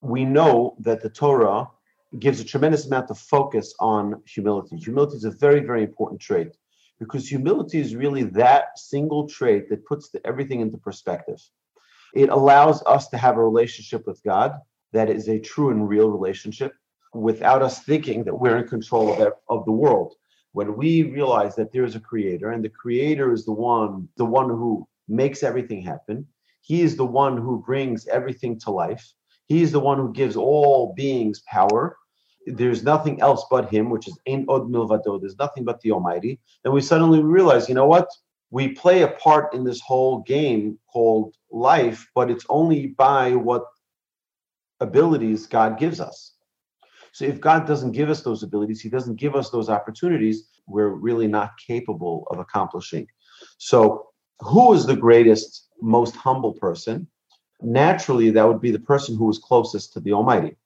we know that the Torah gives a tremendous amount of focus on humility. Humility is a very, very important trait because humility is really that single trait that puts the, everything into perspective. It allows us to have a relationship with God that is a true and real relationship without us thinking that we're in control of, of the world. When we realize that there is a creator and the creator is the one, the one who makes everything happen, he is the one who brings everything to life. He is the one who gives all beings power. There's nothing else but him, which is Ein Od Milvado. There's nothing but the Almighty. And we suddenly realize, you know what? We play a part in this whole game called life, but it's only by what abilities God gives us. So if God doesn't give us those abilities, He doesn't give us those opportunities, we're really not capable of accomplishing. So, who is the greatest, most humble person? Naturally, that would be the person who is closest to the Almighty,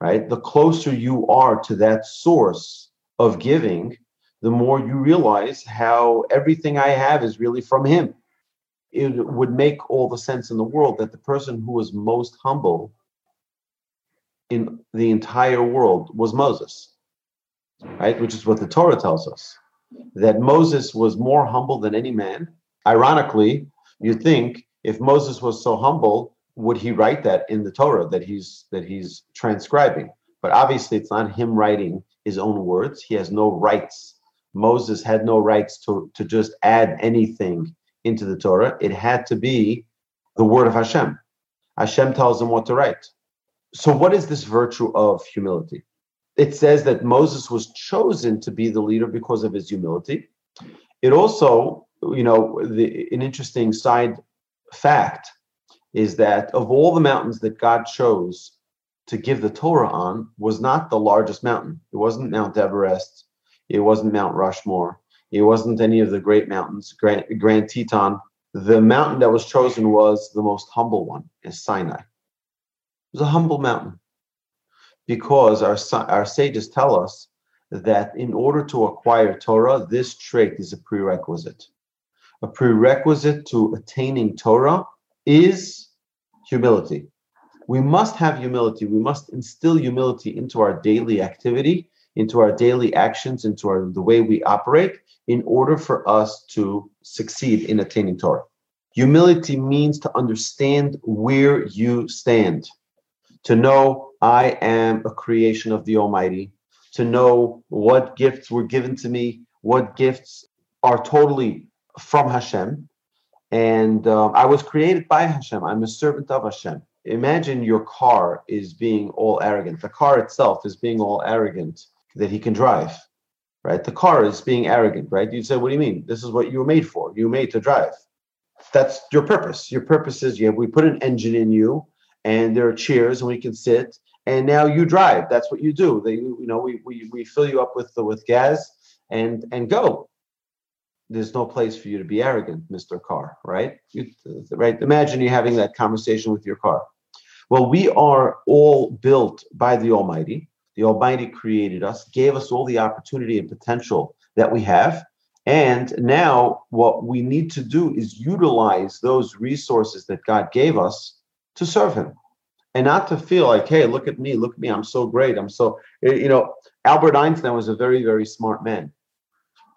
right? The closer you are to that source of giving, the more you realize how everything I have is really from Him. It would make all the sense in the world that the person who was most humble in the entire world was Moses, right? Which is what the Torah tells us that Moses was more humble than any man. Ironically, you think if Moses was so humble, would he write that in the Torah that he's that he's transcribing? But obviously, it's not him writing his own words. He has no rights. Moses had no rights to, to just add anything into the Torah. It had to be the word of Hashem. Hashem tells him what to write. So, what is this virtue of humility? It says that Moses was chosen to be the leader because of his humility. It also, you know, the, an interesting side fact is that of all the mountains that God chose to give the Torah on, was not the largest mountain. It wasn't Mount Everest. It wasn't Mount Rushmore. It wasn't any of the great mountains, Grand, Grand Teton. The mountain that was chosen was the most humble one, is Sinai It was a humble mountain because our, our sages tell us that in order to acquire Torah, this trait is a prerequisite. A prerequisite to attaining Torah is humility. We must have humility. We must instill humility into our daily activity, into our daily actions, into our, the way we operate in order for us to succeed in attaining Torah. Humility means to understand where you stand to know I am a creation of the Almighty, to know what gifts were given to me, what gifts are totally from Hashem. And um, I was created by Hashem. I'm a servant of Hashem. Imagine your car is being all arrogant. The car itself is being all arrogant that he can drive, right? The car is being arrogant, right? You say, what do you mean? This is what you were made for. You were made to drive. That's your purpose. Your purpose is, yeah, we put an engine in you and there are chairs and we can sit and now you drive that's what you do they you know we we, we fill you up with the, with gas and and go there's no place for you to be arrogant mr car right? You, right? Imagine you having that conversation with your car. Well we are all built by the almighty. The almighty created us gave us all the opportunity and potential that we have. And now what we need to do is utilize those resources that god gave us to serve him. And not to feel like, hey, look at me, look at me, I'm so great. I'm so, you know, Albert Einstein was a very, very smart man.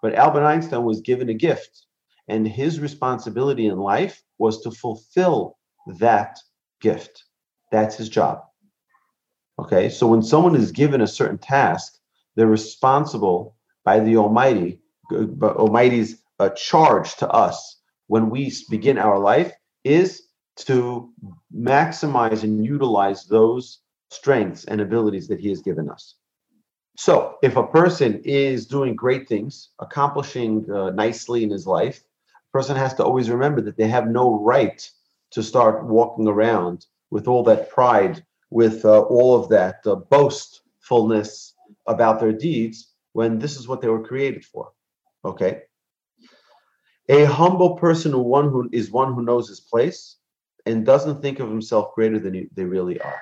But Albert Einstein was given a gift, and his responsibility in life was to fulfill that gift. That's his job. Okay, so when someone is given a certain task, they're responsible by the Almighty, Almighty's uh, charge to us when we begin our life is to maximize and utilize those strengths and abilities that he has given us. So, if a person is doing great things, accomplishing uh, nicely in his life, a person has to always remember that they have no right to start walking around with all that pride, with uh, all of that uh, boastfulness about their deeds when this is what they were created for. Okay? A humble person, one who is one who knows his place, and doesn't think of himself greater than they really are.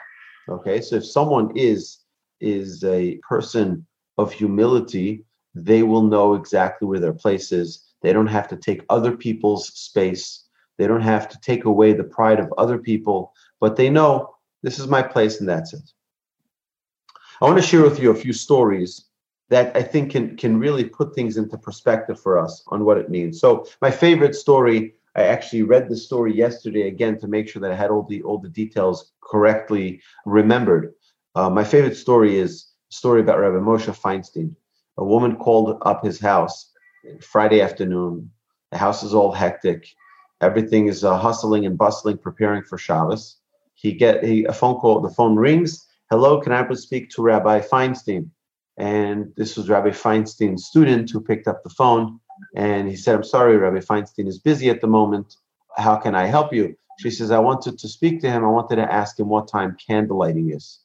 Okay, so if someone is is a person of humility, they will know exactly where their place is. They don't have to take other people's space. They don't have to take away the pride of other people, but they know This is my place, and that's it. I want to share with you a few stories that I think can can really put things into perspective for us on what it means. So my favorite story, I actually read the story yesterday again to make sure that I had all the all the details correctly remembered. Uh, my favorite story is a story about Rabbi Moshe Feinstein. A woman called up his house Friday afternoon. The house is all hectic. Everything is uh, hustling and bustling, preparing for Shabbos. He get he, a phone call. The phone rings. Hello, can I please speak to Rabbi Feinstein? And this was Rabbi Feinstein's student who picked up the phone. And he said, I'm sorry, Rabbi Feinstein is busy at the moment. How can I help you? She says, I wanted to speak to him. I wanted to ask him what time candlelighting is.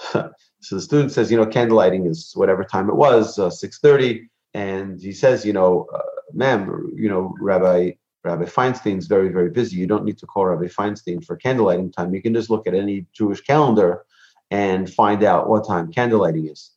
so the student says, you know, candlelighting is whatever time it was, uh, 6.30. And he says, you know, uh, ma'am, you know, Rabbi Rabbi Feinstein's very, very busy. You don't need to call Rabbi Feinstein for candlelighting time. You can just look at any Jewish calendar and find out what time candlelighting is.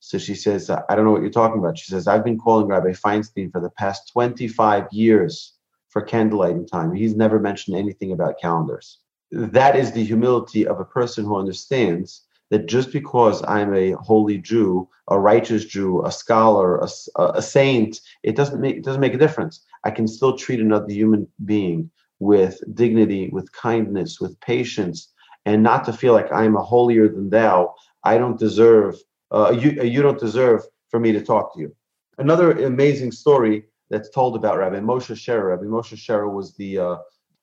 So she says, I don't know what you're talking about. She says, I've been calling Rabbi Feinstein for the past 25 years for candlelighting time. He's never mentioned anything about calendars. That is the humility of a person who understands that just because I'm a holy Jew, a righteous Jew, a scholar, a, a saint, it doesn't make it doesn't make a difference. I can still treat another human being with dignity, with kindness, with patience, and not to feel like I'm a holier than thou. I don't deserve uh, you, uh, you don't deserve for me to talk to you. Another amazing story that's told about Rabbi Moshe Sherer. Rabbi Moshe Sherer was the uh,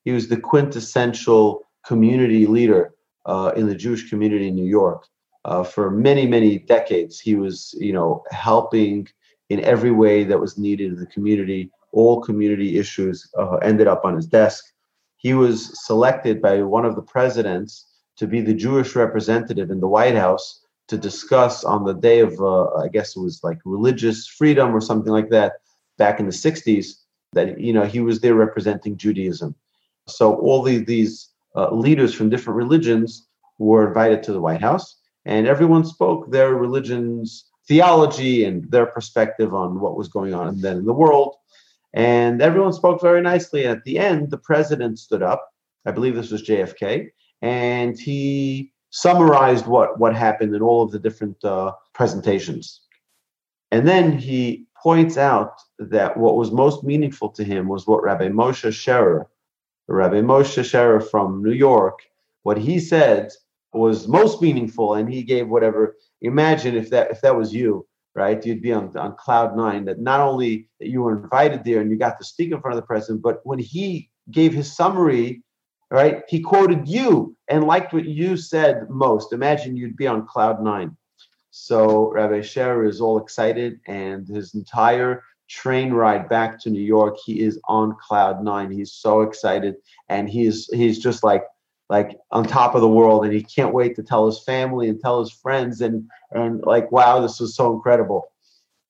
he was the quintessential community leader uh, in the Jewish community in New York. Uh, for many many decades, he was you know helping in every way that was needed in the community. All community issues uh, ended up on his desk. He was selected by one of the presidents to be the Jewish representative in the White House to discuss on the day of, uh, I guess it was like religious freedom or something like that, back in the 60s, that, you know, he was there representing Judaism. So all the, these uh, leaders from different religions were invited to the White House, and everyone spoke their religion's theology and their perspective on what was going on then in the world. And everyone spoke very nicely. And at the end, the president stood up. I believe this was JFK, and he summarized what what happened in all of the different uh, presentations, and then he points out that what was most meaningful to him was what Rabbi Moshe Sherer, Rabbi Moshe Sherer from New York, what he said was most meaningful, and he gave whatever. Imagine if that if that was you, right? You'd be on, on cloud nine. That not only that you were invited there and you got to speak in front of the president, but when he gave his summary right? He quoted you and liked what you said most. Imagine you'd be on cloud nine. So Rabbi Sherer is all excited, and his entire train ride back to New York, he is on cloud nine. He's so excited, and he's he's just like like on top of the world, and he can't wait to tell his family and tell his friends, and and like wow, this was so incredible.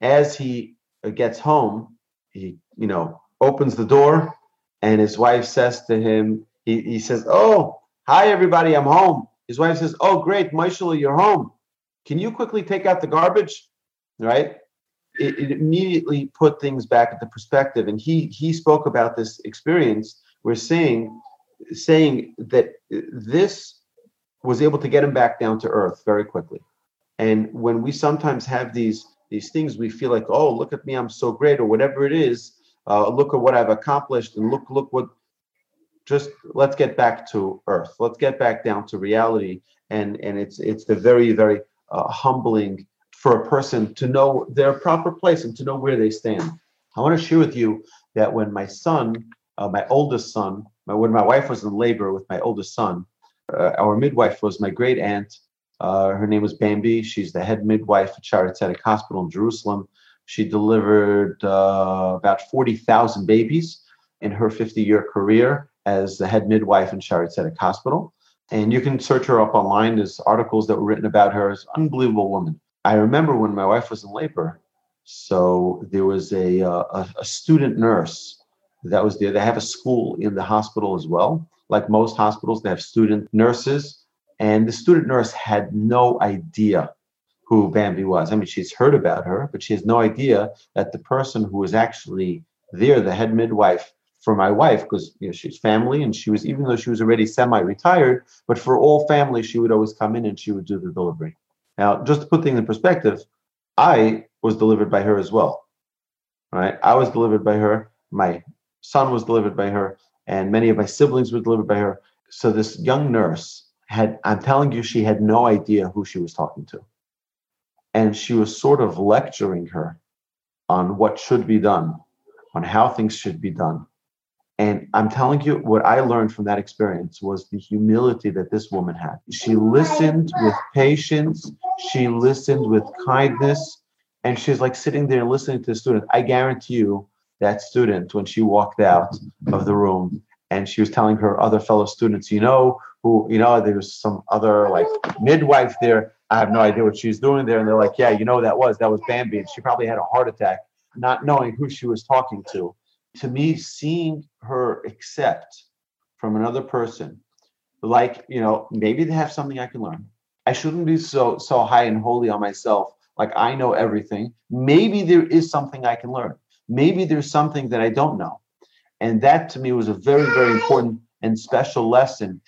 As he uh, gets home, he you know opens the door, and his wife says to him, he, he says, Oh, hi, everybody, I'm home. His wife says, Oh, great, Michael, you're home. Can you quickly take out the garbage? Right? It, it immediately put things back into perspective. And he he spoke about this experience. We're saying saying that this was able to get him back down to earth very quickly. And when we sometimes have these these things, we feel like, oh, look at me, I'm so great, or whatever it is. Uh, look at what I've accomplished, and look look what just let's get back to earth let's get back down to reality and and it's it's the very very uh, humbling for a person to know their proper place and to know where they stand i want to share with you that when my son uh, my oldest son my, when my wife was in labor with my oldest son uh, our midwife was my great aunt uh, her name was bambi she's the head midwife at Zedek hospital in jerusalem she delivered uh, about 40000 babies in her 50 year career as the head midwife in Zedek Hospital. And you can search her up online. There's articles that were written about her. As an unbelievable woman. I remember when my wife was in labor. So there was a, uh, a, a student nurse that was there. They have a school in the hospital as well. Like most hospitals, they have student nurses. And the student nurse had no idea who Bambi was. I mean, she's heard about her, but she has no idea that the person who was actually there, the head midwife for my wife because you know, she's family and she was even though she was already semi-retired, but for all family she would always come in and she would do the delivery. Now, just to put things in perspective, I was delivered by her as well. Right? I was delivered by her. My son was delivered by her, and many of my siblings were delivered by her. So this young nurse had, I'm telling you, she had no idea who she was talking to. And she was sort of lecturing her on what should be done, on how things should be done. And I'm telling you, what I learned from that experience was the humility that this woman had. She listened with patience, she listened with kindness, and she's like sitting there listening to the student. I guarantee you, that student, when she walked out of the room and she was telling her other fellow students, you know, who, you know, there was some other like midwife there. I have no idea what she's doing there. And they're like, yeah, you know, that was, that was Bambi. And she probably had a heart attack, not knowing who she was talking to to me, seeing her accept from another person, like, you know, maybe they have something I can learn. I shouldn't be so so high and holy on myself, like I know everything. Maybe there is something I can learn. Maybe there's something that I don't know. And that to me was a very, very important and special lesson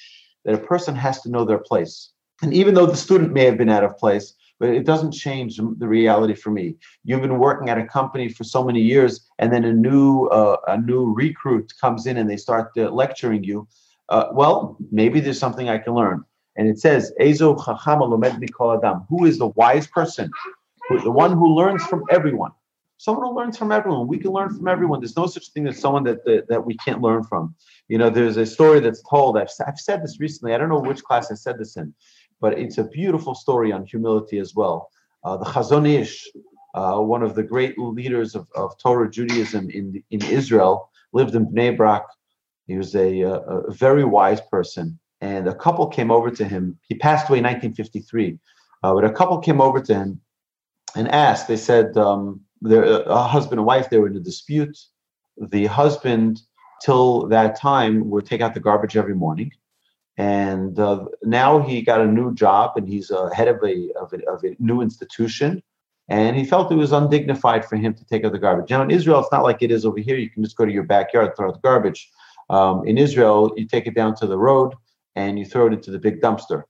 that a person has to know their place. And even though the student may have been out of place, but it doesn't change the reality for me. You've been working at a company for so many years, and then a new uh, a new recruit comes in and they start uh, lecturing you. Uh, well, maybe there's something I can learn. And it says, "Ezo adam." Who is the wise person? Who, the one who learns from everyone. Someone who learns from everyone. We can learn from everyone. There's no such thing as someone that, that, that we can't learn from. You know, there's a story that's told. I've, I've said this recently. I don't know which class I said this in but it's a beautiful story on humility as well. Uh, the Chazon Ish, uh, one of the great leaders of, of Torah Judaism in, in Israel, lived in Bnei Brak. He was a, a, very wise person. And a couple came over to him. He passed away in 1953. Uh, but a couple came over to him and asked, they said, um, a husband and wife, they were in a dispute. The husband, till that time, would take out the garbage every morning and uh, now he got a new job and he's a head of a, of a, of a new institution and he felt it was undignified for him to take out the garbage. Now in Israel, it's not like it is over here. You can just go to your backyard, throw out the garbage. Um, in Israel, you take it down to the road and you throw it into the big dumpster,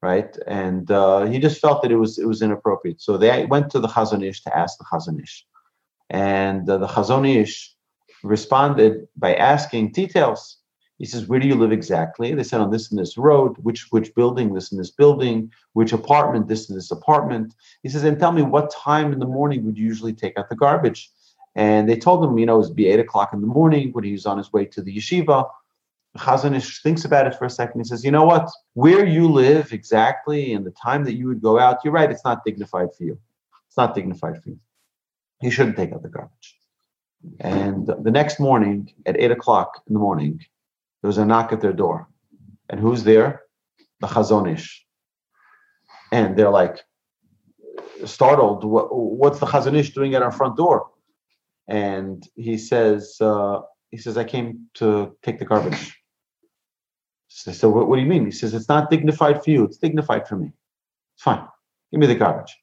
right? And uh, he just felt that it was it was inappropriate. So they went to the Chazon Ish to ask the Chazon Ish, and uh, the Chazon Ish responded by asking details. He says, "Where do you live exactly?" They said, "On this and this road. Which which building? This and this building. Which apartment? This and this apartment." He says, "And tell me what time in the morning would you usually take out the garbage?" And they told him, you know, it would be eight o'clock in the morning when he was on his way to the yeshiva. Chazon Ish thinks about it for a second. He says, "You know what? Where you live exactly and the time that you would go out, you're right. It's not dignified for you. It's not dignified for you. You shouldn't take out the garbage." And the next morning at eight o'clock in the morning, there was a knock at their door. And who's there? The Chazon Ish. And they're like startled. What, what's the Chazon Ish doing at our front door? And he says, uh, he says, I came to take the garbage. So, so what, what do you mean? He says, it's not dignified for you. It's dignified for me. It's fine. Give me the garbage.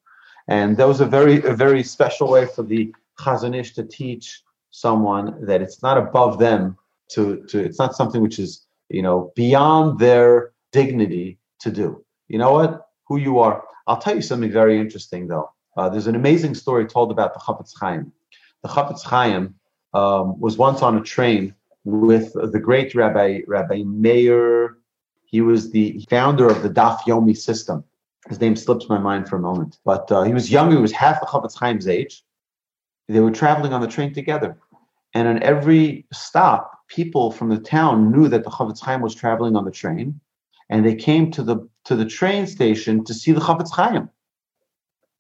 And that was a very, a very special way for the Chazon Ish to teach someone that it's not above them to to it's not something which is you know beyond their dignity to do you know what who you are i'll tell you something very interesting though uh, there's an amazing story told about the Chafetz Chaim. The Chafetz Chaim um, was once on a train with the great Rabbi Rabbi Meir. He was the founder of the Daf Yomi system. His name slips my mind for a moment, but uh, he was young. He was half the Chafetz Chaim's age. They were traveling on the train together, and on every stop, people from the town knew that the Chafetz Chaim was traveling on the train, and they came to the to the train station to see the Chafetz Chaim.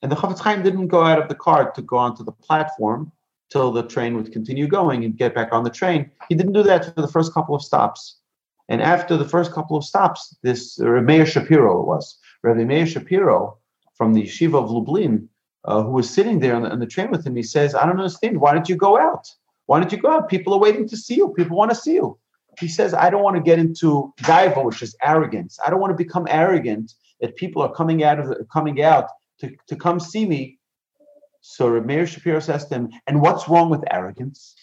And the Chafetz Chaim didn't go out of the car to go onto the platform till the train would continue going and get back on the train. He didn't do that for the first couple of stops. And after the first couple of stops, this uh, Meir Shapiro was Rabbi Meir Shapiro from the Yeshiva of Lublin, uh, who was sitting there on the, on the train with him. He says, "I don't understand. Why did you go out?" Why don't you go out? People are waiting to see you. People want to see you. He says, I don't want to get into gaiva, which is arrogance. I don't want to become arrogant that people are coming out of the, coming out to, to come see me. So Meir Shapiro says to him, and what's wrong with arrogance?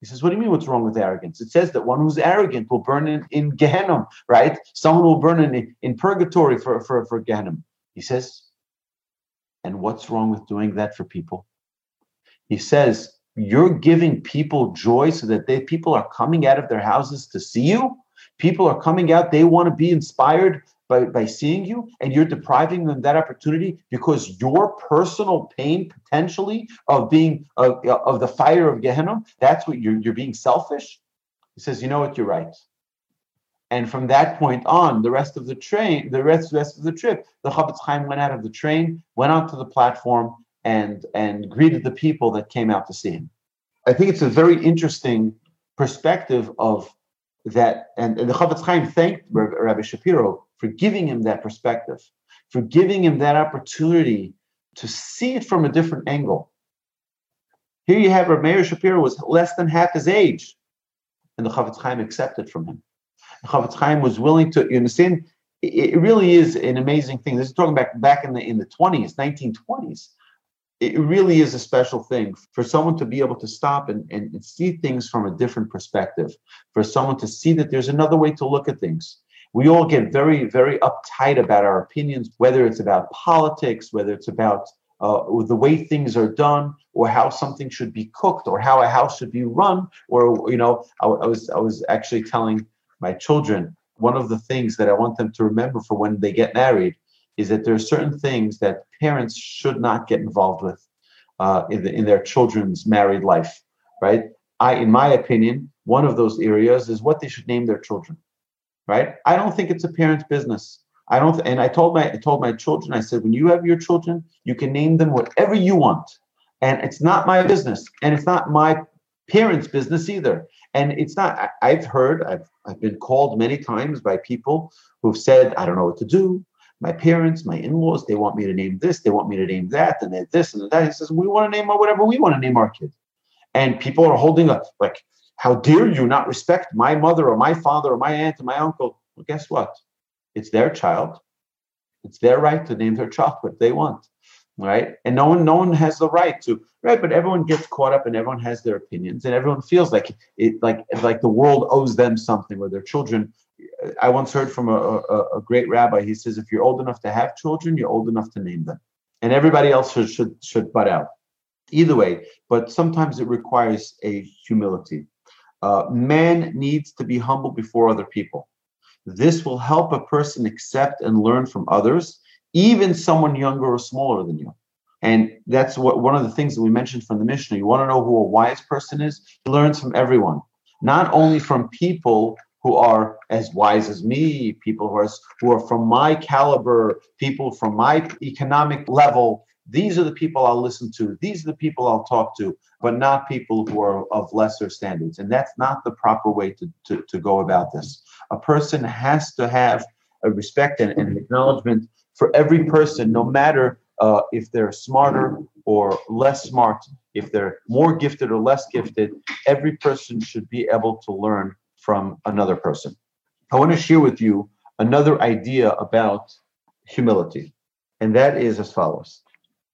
He says, What do you mean what's wrong with arrogance? It says that one who's arrogant will burn in, in Gehenna, right? Someone will burn in, in purgatory for, for, for Gehenna. He says, And what's wrong with doing that for people? He says, You're giving people joy so that they people are coming out of their houses to see you. People are coming out, they want to be inspired by, by seeing you and you're depriving them that opportunity because your personal pain potentially of being of, of the fire of Gehenna, that's what you're, you're being selfish. He says, you know what, you're right. And from that point on, the rest of the train, the rest, rest of the trip, the Chofetz Chaim went out of the train, went onto the platform, and and greeted the people that came out to see him. I think it's a very interesting perspective of that, and, and the Chofetz Chaim thanked Rabbi Shapiro for giving him that perspective, for giving him that opportunity to see it from a different angle. Here you have Rabbi Meir Shapiro was less than half his age, and the Chofetz Chaim accepted from him. The Chofetz Chaim was willing to. You understand? It really is an amazing thing. This is talking back back in the in the twenties, nineteen twenties. It really is a special thing for someone to be able to stop and, and, and see things from a different perspective. For someone to see that there's another way to look at things we all get very, very uptight about our opinions, whether it's about politics, whether it's about uh, the way things are done, or how something should be cooked, or how a house should be run. Or you know, I, I was I was actually telling my children one of the things that I want them to remember for when they get married is that there are certain things that parents should not get involved with uh, in, the, in their children's married life. Right? I, in my opinion, one of those areas is what they should name their children right? I don't think it's a parent's business. I don't, and I told my I told my children, I said, when you have your children, you can name them whatever you want, and it's not my business, and it's not my parents' business either. And it's not. I, have heard, I've I've been called many times by people who've said, I don't know what to do. My parents, my in-laws, they want me to name this, they want me to name that, and then this and that. He says, we want to name our whatever we want to name our kid. And people are holding up like how dare you not respect my mother or my father or my aunt or my uncle? Well, guess what? It's their child. It's their right to name their child what they want. Right. And no one, no one has the right to, right? But everyone gets caught up and everyone has their opinions and everyone feels like it like like the world owes them something or their children. I once heard from a, a, a great rabbi, he says, if you're old enough to have children, you're old enough to name them. And everybody else should should, should butt out. Either way, but sometimes it requires a humility uh, man needs to be humble before other people. This will help a person accept and learn from others, even someone younger or smaller than you. And that's what one of the things that we mentioned from the Mishnah. You want to know who a wise person is? He learns from everyone, not only from people who are as wise as me, people who are, who are from my caliber, people from my economic level, these are the people I'll listen to. These are the people I'll talk to, but not people who are of lesser standards. And that's not the proper way to, to, to go about this. A person has to have a respect and, and an acknowledgement for every person, no matter uh, if they're smarter or less smart, if they're more gifted or less gifted. Every person should be able to learn from another person. I want to share with you another idea about humility, and that is as follows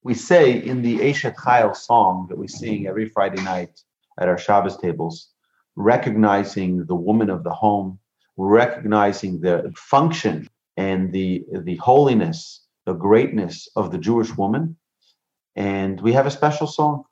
we say in the Eshet Chayil song that we sing every Friday night at our Shabbos tables, recognizing the woman of the home, recognizing the function and the, the holiness, the greatness of the Jewish woman. And we have a special song,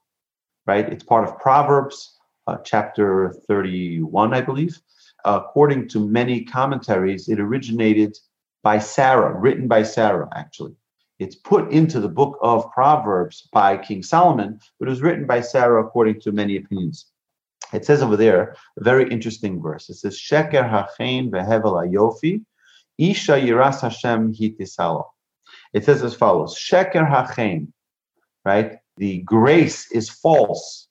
right? It's part of Proverbs, uh, chapter 31, I believe. According to many commentaries, it originated by Sarah, written by Sarah, actually. It's put into the book of Proverbs by King Solomon, but it was written by Sarah according to many opinions. It says over there a very interesting verse. It says, Sheker hachein vehevel ayofi, isha yiras Hashem hitisalo. It says as follows, Sheker hachein, right? The grace is false,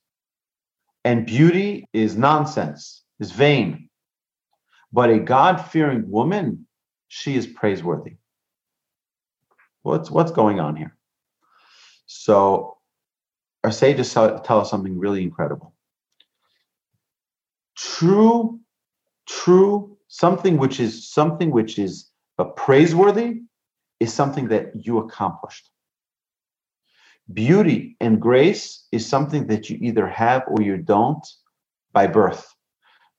and beauty is nonsense, is vain. But a God-fearing woman, she is praiseworthy. What's what's going on here? So our sages tell us something really incredible. True, true, something which is something which is praiseworthy is something that you accomplished. Beauty and grace is something that you either have or you don't, by birth.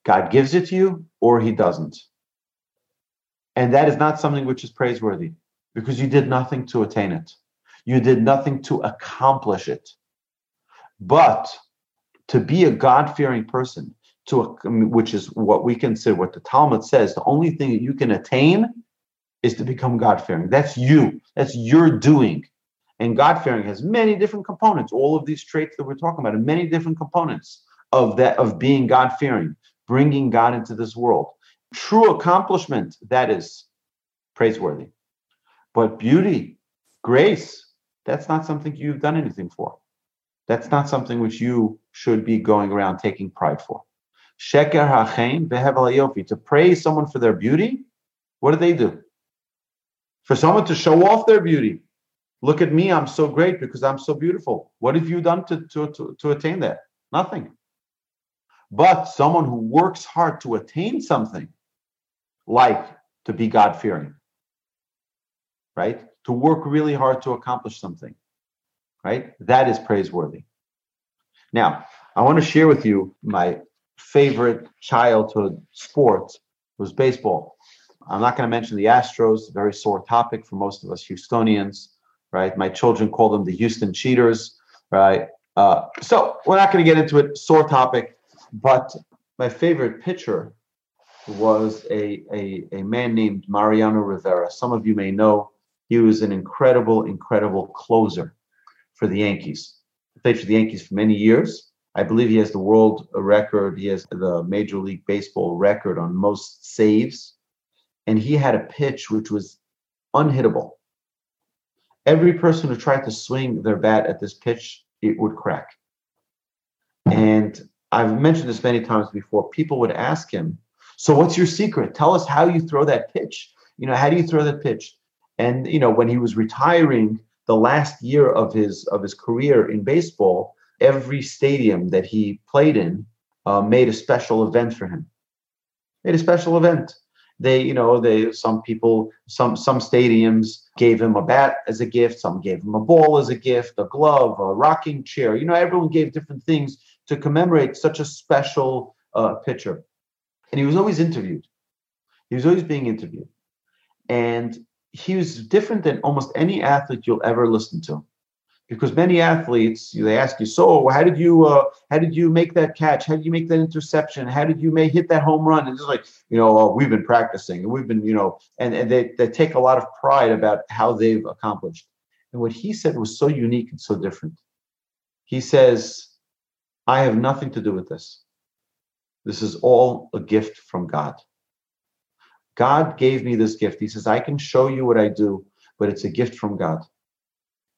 God gives it to you or he doesn't. And that is not something which is praiseworthy because you did nothing to attain it. You did nothing to accomplish it. But to be a God fearing person, to a, which is what we consider, what the Talmud says, the only thing that you can attain is to become God fearing. That's you. That's your doing. And God fearing has many different components. All of these traits that we're talking about, and many different components of that of being God fearing, bringing God into this world. True accomplishment that is praiseworthy. But beauty, grace, that's not something you've done anything for. That's not something which you should be going around taking pride for. Sheker hachem yofi. To praise someone for their beauty, what do they do? For someone to show off their beauty. Look at me, I'm so great because I'm so beautiful. What have you done to, to, to, to attain that? Nothing. But someone who works hard to attain something, like to be God fearing, right? To work really hard to accomplish something, right? That is praiseworthy. Now, I want to share with you my favorite childhood sport was baseball. I'm not going to mention the Astros, very sore topic for most of us Houstonians, right? My children call them the Houston Cheaters, right? Uh, so we're not going to get into it, sore topic, but my favorite pitcher was a, a, a man named Mariano Rivera. Some of you may know he was an incredible, incredible closer for the Yankees. He played for the Yankees for many years. I believe he has the world record. He has the Major League Baseball record on most saves. And he had a pitch which was unhittable. Every person who tried to swing their bat at this pitch, it would crack. And I've mentioned this many times before. People would ask him, So what's your secret? Tell us how you throw that pitch. You know, how do you throw that pitch? And you know, when he was retiring the last year of his of his career in baseball, every stadium that he played in uh, made a special event for him. Made a special event. They, you know, they some people, some some stadiums gave him a bat as a gift. Some gave him a ball as a gift, a glove, a rocking chair. You know, everyone gave different things to commemorate such a special uh, pitcher. And he was always interviewed. He was always being interviewed, and he was different than almost any athlete you'll ever listen to because many athletes they ask you so how did you uh, how did you make that catch? How did you make that interception? How did you make hit that home run? And it's like you know uh, we've been practicing. And we've been you know and, and they, they take a lot of pride about how they've accomplished. And what he said was so unique and so different. He says i have nothing to do with this. This is all a gift from god. God gave me this gift. He says i can show you what i do but it's a gift from god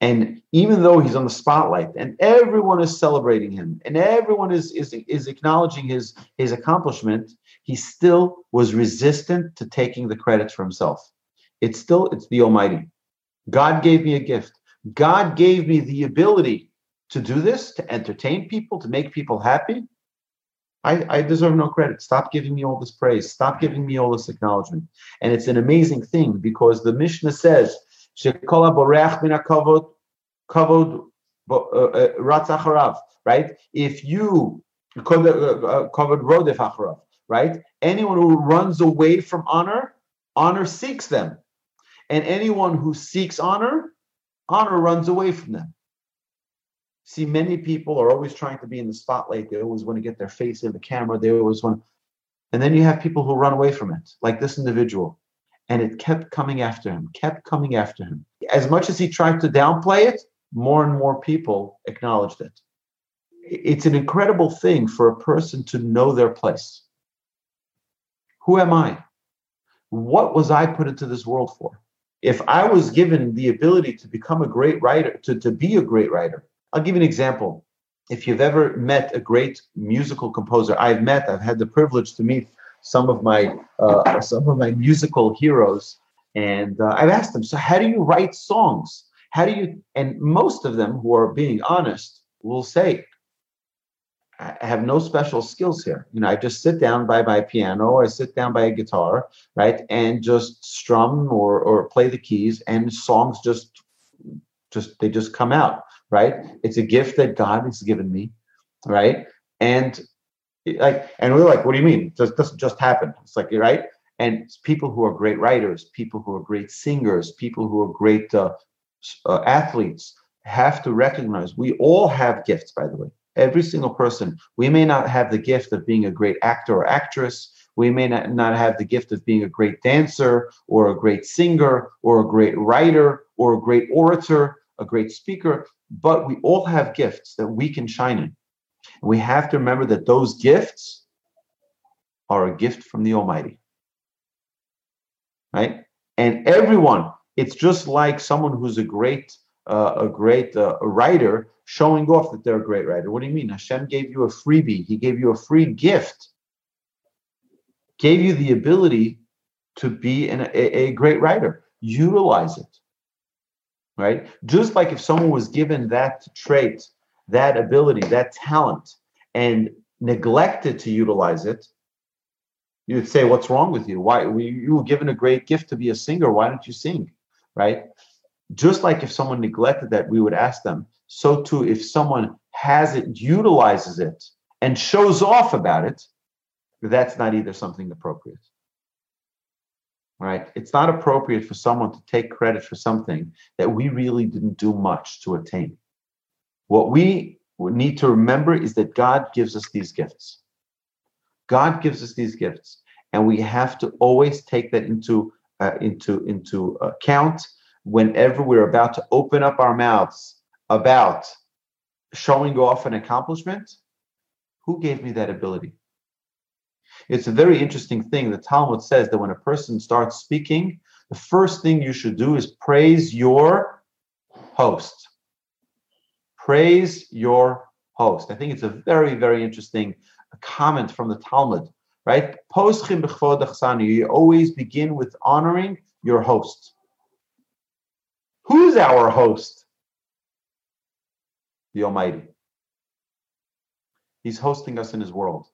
and even though he's on the spotlight and everyone is celebrating him and everyone is, is, is acknowledging his, his accomplishment, he still was resistant to taking the credit for himself. It's still, it's the Almighty. God gave me a gift. God gave me the ability to do this, to entertain people, to make people happy. I, I deserve no credit. Stop giving me all this praise. Stop giving me all this acknowledgement. And it's an amazing thing because the Mishnah says, kavod uh, uh, ratzacharav, right? If you uh, rodef acharav, right? Anyone who runs away from honor, honor seeks them, and anyone who seeks honor, honor runs away from them. See, many people are always trying to be in the spotlight. They always want to get their face in the camera. They always want, and then you have people who run away from it, like this individual. And it kept coming after him, kept coming after him. As much as he tried to downplay it, more and more people acknowledged it. It's an incredible thing for a person to know their place. Who am I? What was I put into this world for? If I was given the ability to become a great writer, to, to be a great writer, I'll give you an example. If you've ever met a great musical composer, I've met, I've had the privilege to meet some of my uh, some of my musical heroes, and uh, I've asked them, so how do you write songs? How do you, and most of them who are being honest will say, I have no special skills here. You know, I just sit down by my piano, I sit down by a guitar, right, and just strum or or play the keys, and songs just just they just come out, right? It's a gift that God has given me, right? And like, and we're like, what do you mean? Just doesn't just happen. It's like, right? And people who are great writers, people who are great singers, people who are great uh, uh, athletes have to recognize we all have gifts, by the way. Every single person. We may not have the gift of being a great actor or actress. We may not, not have the gift of being a great dancer or a great singer or a great writer or a great orator, a great speaker, but we all have gifts that we can shine in. We have to remember that those gifts are a gift from the Almighty. Right? And everyone, it's just like someone who's a great uh, a great uh, writer showing off that they're a great writer. What do you mean? Hashem gave you a freebie. He gave you a free gift. Gave you the ability to be an, a, a great writer. Utilize it. Right? Just like if someone was given that trait, that ability, that talent, and neglected to utilize it, you'd say, "What's wrong with you? Why you were given a great gift to be a singer? Why don't you sing?" Right? Just like if someone neglected that, we would ask them. So too, if someone has it, utilizes it, and shows off about it, that's not either something appropriate. Right? It's not appropriate for someone to take credit for something that we really didn't do much to attain. What we need to remember is that God gives us these gifts. God gives us these gifts, and we have to always take that into uh, into into account whenever we're about to open up our mouths about showing off an accomplishment. Who gave me that ability? It's a very interesting thing. The Talmud says that when a person starts speaking, the first thing you should do is praise your host. Praise your host. I think it's a very, very interesting comment from the Talmud, right? You always begin with honoring your host. Who's our host? The Almighty. He's hosting us in His world.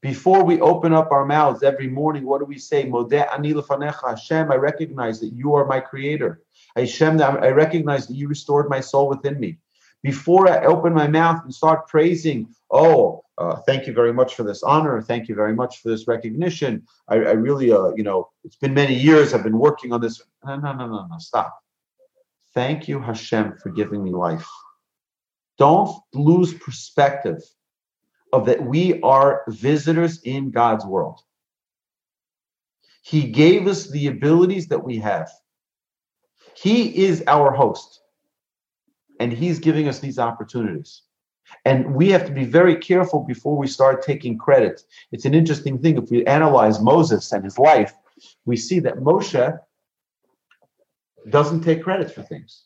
Before we open up our mouths every morning, what do we say? Modeh ani Hashem, I recognize that you are my creator. Hashem, I recognize that you restored my soul within me. Before I open my mouth and start praising, oh, uh, thank you very much for this honor. Thank you very much for this recognition. I, I really, uh, you know, it's been many years. I've been working on this. No, no, no, no, no. Stop. Thank you, Hashem, for giving me life. Don't lose perspective of that we are visitors in God's world. He gave us the abilities that we have. He is our host, and He's giving us these opportunities. And we have to be very careful before we start taking credit. It's an interesting thing. If we analyze Moses and his life, we see that Moshe doesn't take credit for things.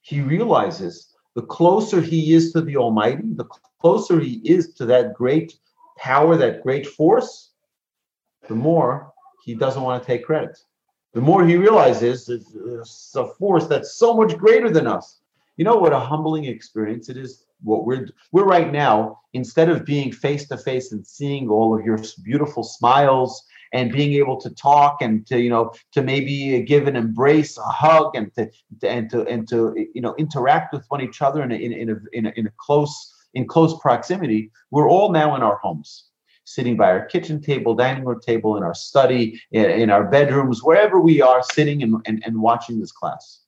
He realizes the closer he is to the Almighty, the closer he is to that great power, that great force, the more he doesn't want to take credit. The more he realizes it's a force that's so much greater than us. You know what a humbling experience it is. What we're we're right now, instead of being face to face and seeing all of your beautiful smiles and being able to talk and to you know to maybe give an embrace a hug and to, and to and to you know interact with one each other in a, in, in, a, in, a, in a close in close proximity we're all now in our homes sitting by our kitchen table dining room table in our study in, in our bedrooms wherever we are sitting and, and, and watching this class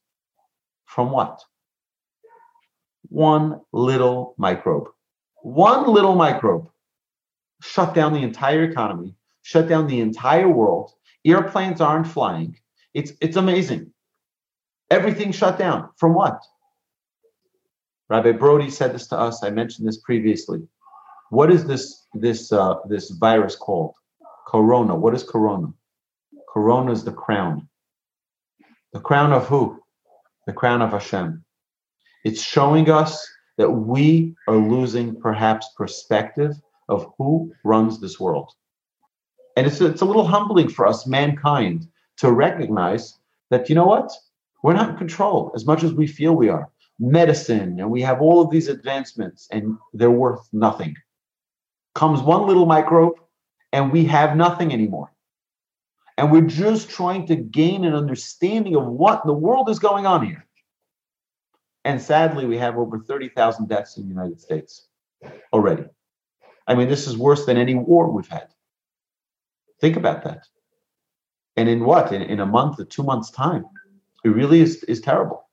from what one little microbe one little microbe shut down the entire economy shut down the entire world. Airplanes aren't flying. It's it's amazing. Everything shut down. From what? Rabbi Brody said this to us. I mentioned this previously. What is this this uh, this virus called? Corona. What is corona? Corona is the crown. The crown of who? The crown of Hashem. It's showing us that we are losing perhaps perspective of who runs this world. And it's, it's a little humbling for us, mankind, to recognize that, you know what? We're not in control as much as we feel we are. Medicine, and we have all of these advancements, and they're worth nothing. Comes one little microbe, and we have nothing anymore. And we're just trying to gain an understanding of what the world is going on here. And sadly, we have over 30,000 deaths in the United States already. I mean, this is worse than any war we've had. Think about that. And in what? In, in a month or two months' time. It really is, is terrible.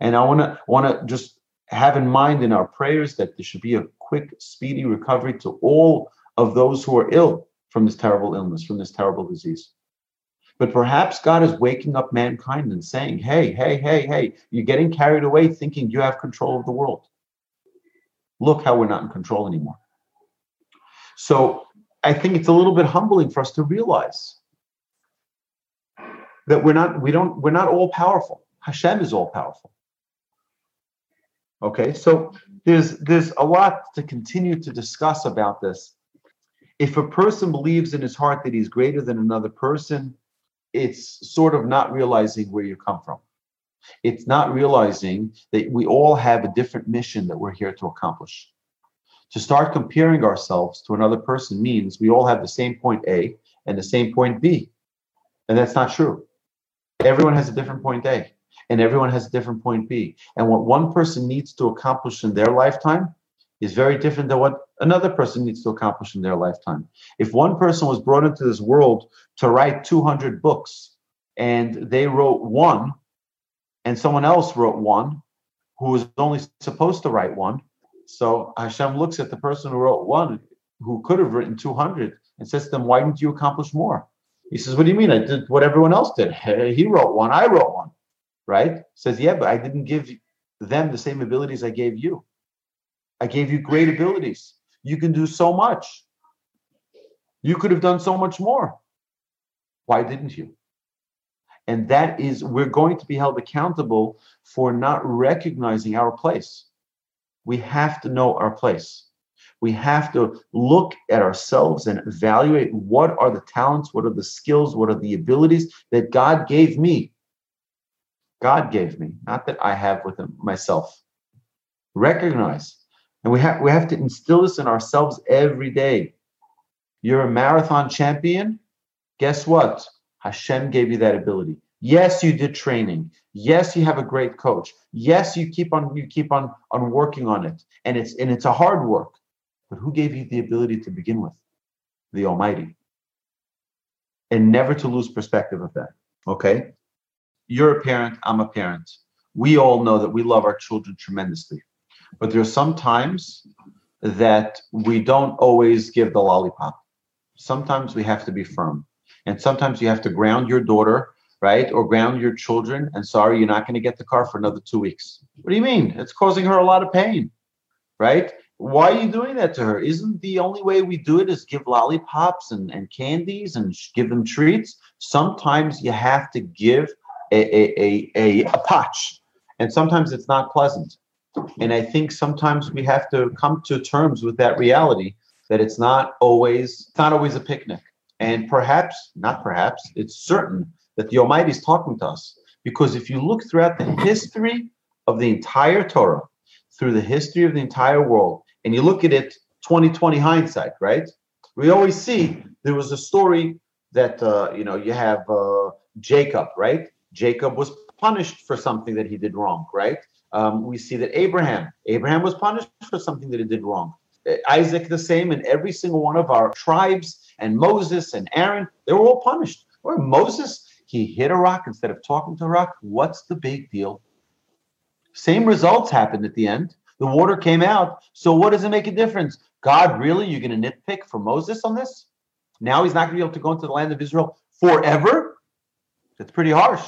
And I want to want to just have in mind in our prayers that there should be a quick, speedy recovery to all of those who are ill from this terrible illness, from this terrible disease. But perhaps God is waking up mankind and saying, hey, hey, hey, hey, you're getting carried away thinking you have control of the world. Look how we're not in control anymore. So I think it's a little bit humbling for us to realize that we're not, we don't, we're not all powerful. Hashem is all powerful. Okay, so there's there's a lot to continue to discuss about this. If a person believes in his heart that he's greater than another person, it's sort of not realizing where you come from. It's not realizing that we all have a different mission that we're here to accomplish. To start comparing ourselves to another person means we all have the same point A and the same point B. And that's not true. Everyone has a different point A and everyone has a different point B. And what one person needs to accomplish in their lifetime is very different than what another person needs to accomplish in their lifetime. If one person was brought into this world to write 200 books and they wrote one, and someone else wrote one who was only supposed to write one, so Hashem looks at the person who wrote one who could have written 200 and says to them, Why didn't you accomplish more? He says, What do you mean? I did what everyone else did. He wrote one, I wrote one, right? Says, Yeah, but I didn't give them the same abilities I gave you. I gave you great abilities. You can do so much. You could have done so much more. Why didn't you? And that is, we're going to be held accountable for not recognizing our place. We have to know our place. We have to look at ourselves and evaluate what are the talents, what are the skills, what are the abilities that God gave me. God gave me, not that I have with myself. Recognize and we have we have to instill this in ourselves every day. You're a marathon champion. Guess what? Hashem gave you that ability. Yes, you did training. Yes, you have a great coach. Yes, you keep on you keep on on working on it. And it's and it's a hard work. But who gave you the ability to begin with? The Almighty. And never to lose perspective of that. Okay? You're a parent, I'm a parent. We all know that we love our children tremendously. But there are some times that we don't always give the lollipop. Sometimes we have to be firm. And sometimes you have to ground your daughter, right? Or ground your children. And sorry, you're not going to get the car for another two weeks. What do you mean? It's causing her a lot of pain, right? Why are you doing that to her? Isn't the only way we do it is give lollipops and, and candies and give them treats? Sometimes you have to give a, a, a, a, potch. And sometimes it's not pleasant. And I think sometimes we have to come to terms with that reality that it's not always it's not always a picnic. And perhaps, not perhaps, it's certain that the Almighty is talking to us. Because if you look throughout the history of the entire Torah, through the history of the entire world, and you look at it 2020 hindsight, right? We always see there was a story that uh, you know you have uh, Jacob, right? Jacob was punished for something that he did wrong, right? Um, we see that Abraham, Abraham was punished for something that he did wrong. Isaac the same, and every single one of our tribes, and Moses and Aaron, they were all punished. Or Moses, he hit a rock instead of talking to a rock. What's the big deal? Same results happened at the end. The water came out. So what does it make a difference? God, really? You're going to nitpick for Moses on this? Now he's not going to be able to go into the land of Israel forever? That's pretty harsh.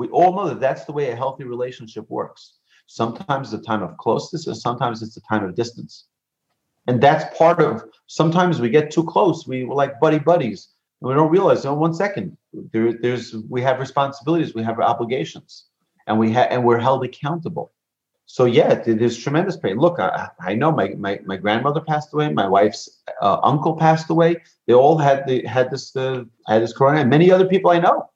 We all know that that's the way a healthy relationship works. Sometimes the time of closeness, and sometimes it's the time of distance. And that's part of sometimes we get too close. We were like buddy buddies. And we don't realize, oh, one second, there, there's we have responsibilities, we have obligations, and we have and we're held accountable. So yeah, there's tremendous pain. Look, I, I know my, my my grandmother passed away, my wife's uh, uncle passed away. They all had the had this uh, had this corona, and many other people I know.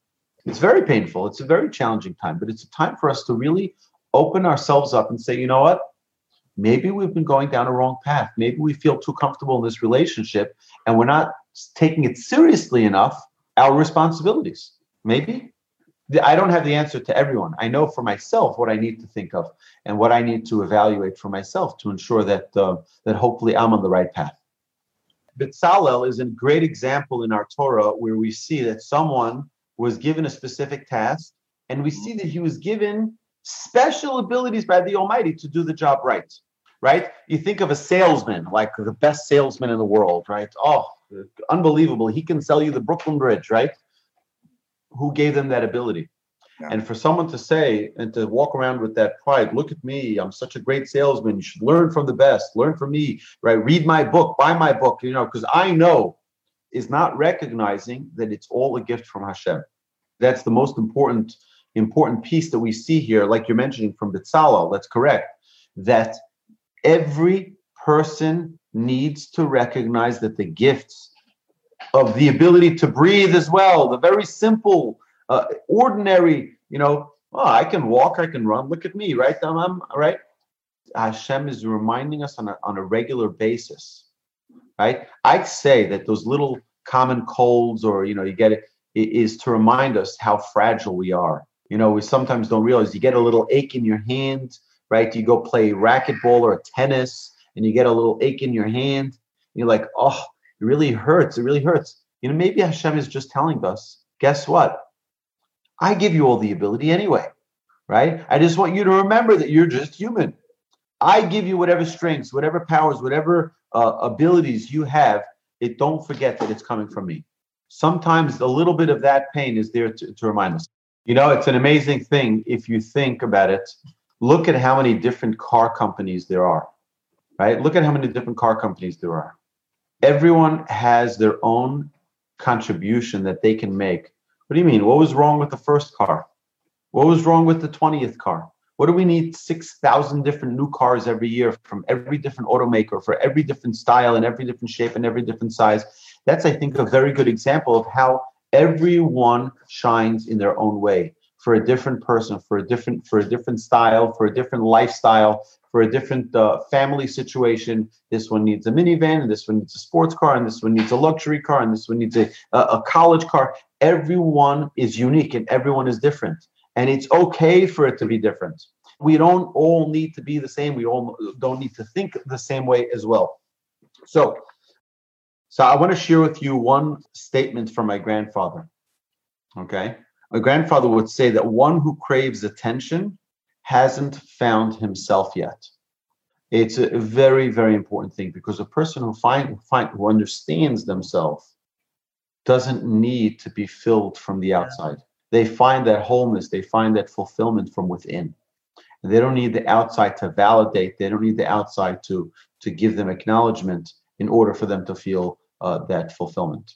It's very painful. It's a very challenging time, but it's a time for us to really open ourselves up and say, you know what? Maybe we've been going down a wrong path. Maybe we feel too comfortable in this relationship and we're not taking it seriously enough, our responsibilities. Maybe. I don't have the answer to everyone. I know for myself what I need to think of and what I need to evaluate for myself to ensure that uh, that hopefully I'm on the right path. Betzalel is a great example in our Torah where we see that someone was given a specific task, and we see mm-hmm. that he was given special abilities by the Almighty to do the job right. Right? You think of a salesman, like the best salesman in the world, right? Oh, unbelievable. He can sell you the Brooklyn Bridge, right? Who gave them that ability? Yeah. And for someone to say and to walk around with that pride, look at me, I'm such a great salesman. You should learn from the best, learn from me, right? Read my book, buy my book, you know, because I know is not recognizing that it's all a gift from Hashem. That's the most important important piece that we see here, like you're mentioning from Betzalel, that's correct, that every person needs to recognize that the gifts of the ability to breathe as well, the very simple, uh, ordinary, you know, oh, I can walk, I can run, look at me, right? I'm, I'm right. Hashem is reminding us on a, on a regular basis, right? I'd say that those little common colds or, you know, you get it, is to remind us how fragile we are. You know, we sometimes don't realize you get a little ache in your hand, right? You go play racquetball or tennis and you get a little ache in your hand. you're like, oh, it really hurts. It really hurts. You know, maybe Hashem is just telling us, guess what? I give you all the ability anyway, right? I just want you to remember that you're just human. I give you whatever strengths, whatever powers, whatever uh, abilities you have. It don't forget that it's coming from me. Sometimes a little bit of that pain is there to, to remind us. You know, it's an amazing thing if you think about it. Look at how many different car companies there are right? Look at how many different car companies there are. Everyone has their own contribution that they can make. What do you mean? What was wrong with the first car? What was wrong with the 20th car? What do we need 6,000 different new cars every year from every different automaker for every different style and every different shape and every different size? That's, I think, a very good example of how everyone shines in their own way for a different person, for a different for a different style, for a different lifestyle, for a different uh, family situation. This one needs a minivan, and this one needs a sports car, and this one needs a luxury car, and this one needs a, a college car. Everyone is unique and everyone is different. And it's okay for it to be different. We don't all need to be the same. We all don't need to think the same way as well. So, so I want to share with you one statement from my grandfather. Okay. My grandfather would say that one who craves attention hasn't found himself yet. It's a very, very important thing because a person who find, find who understands themselves doesn't need to be filled from the outside. They find that wholeness, they find that fulfillment from within. And they don't need the outside to validate. They don't need the outside to to give them acknowledgement in order for them to feel uh, that fulfillment.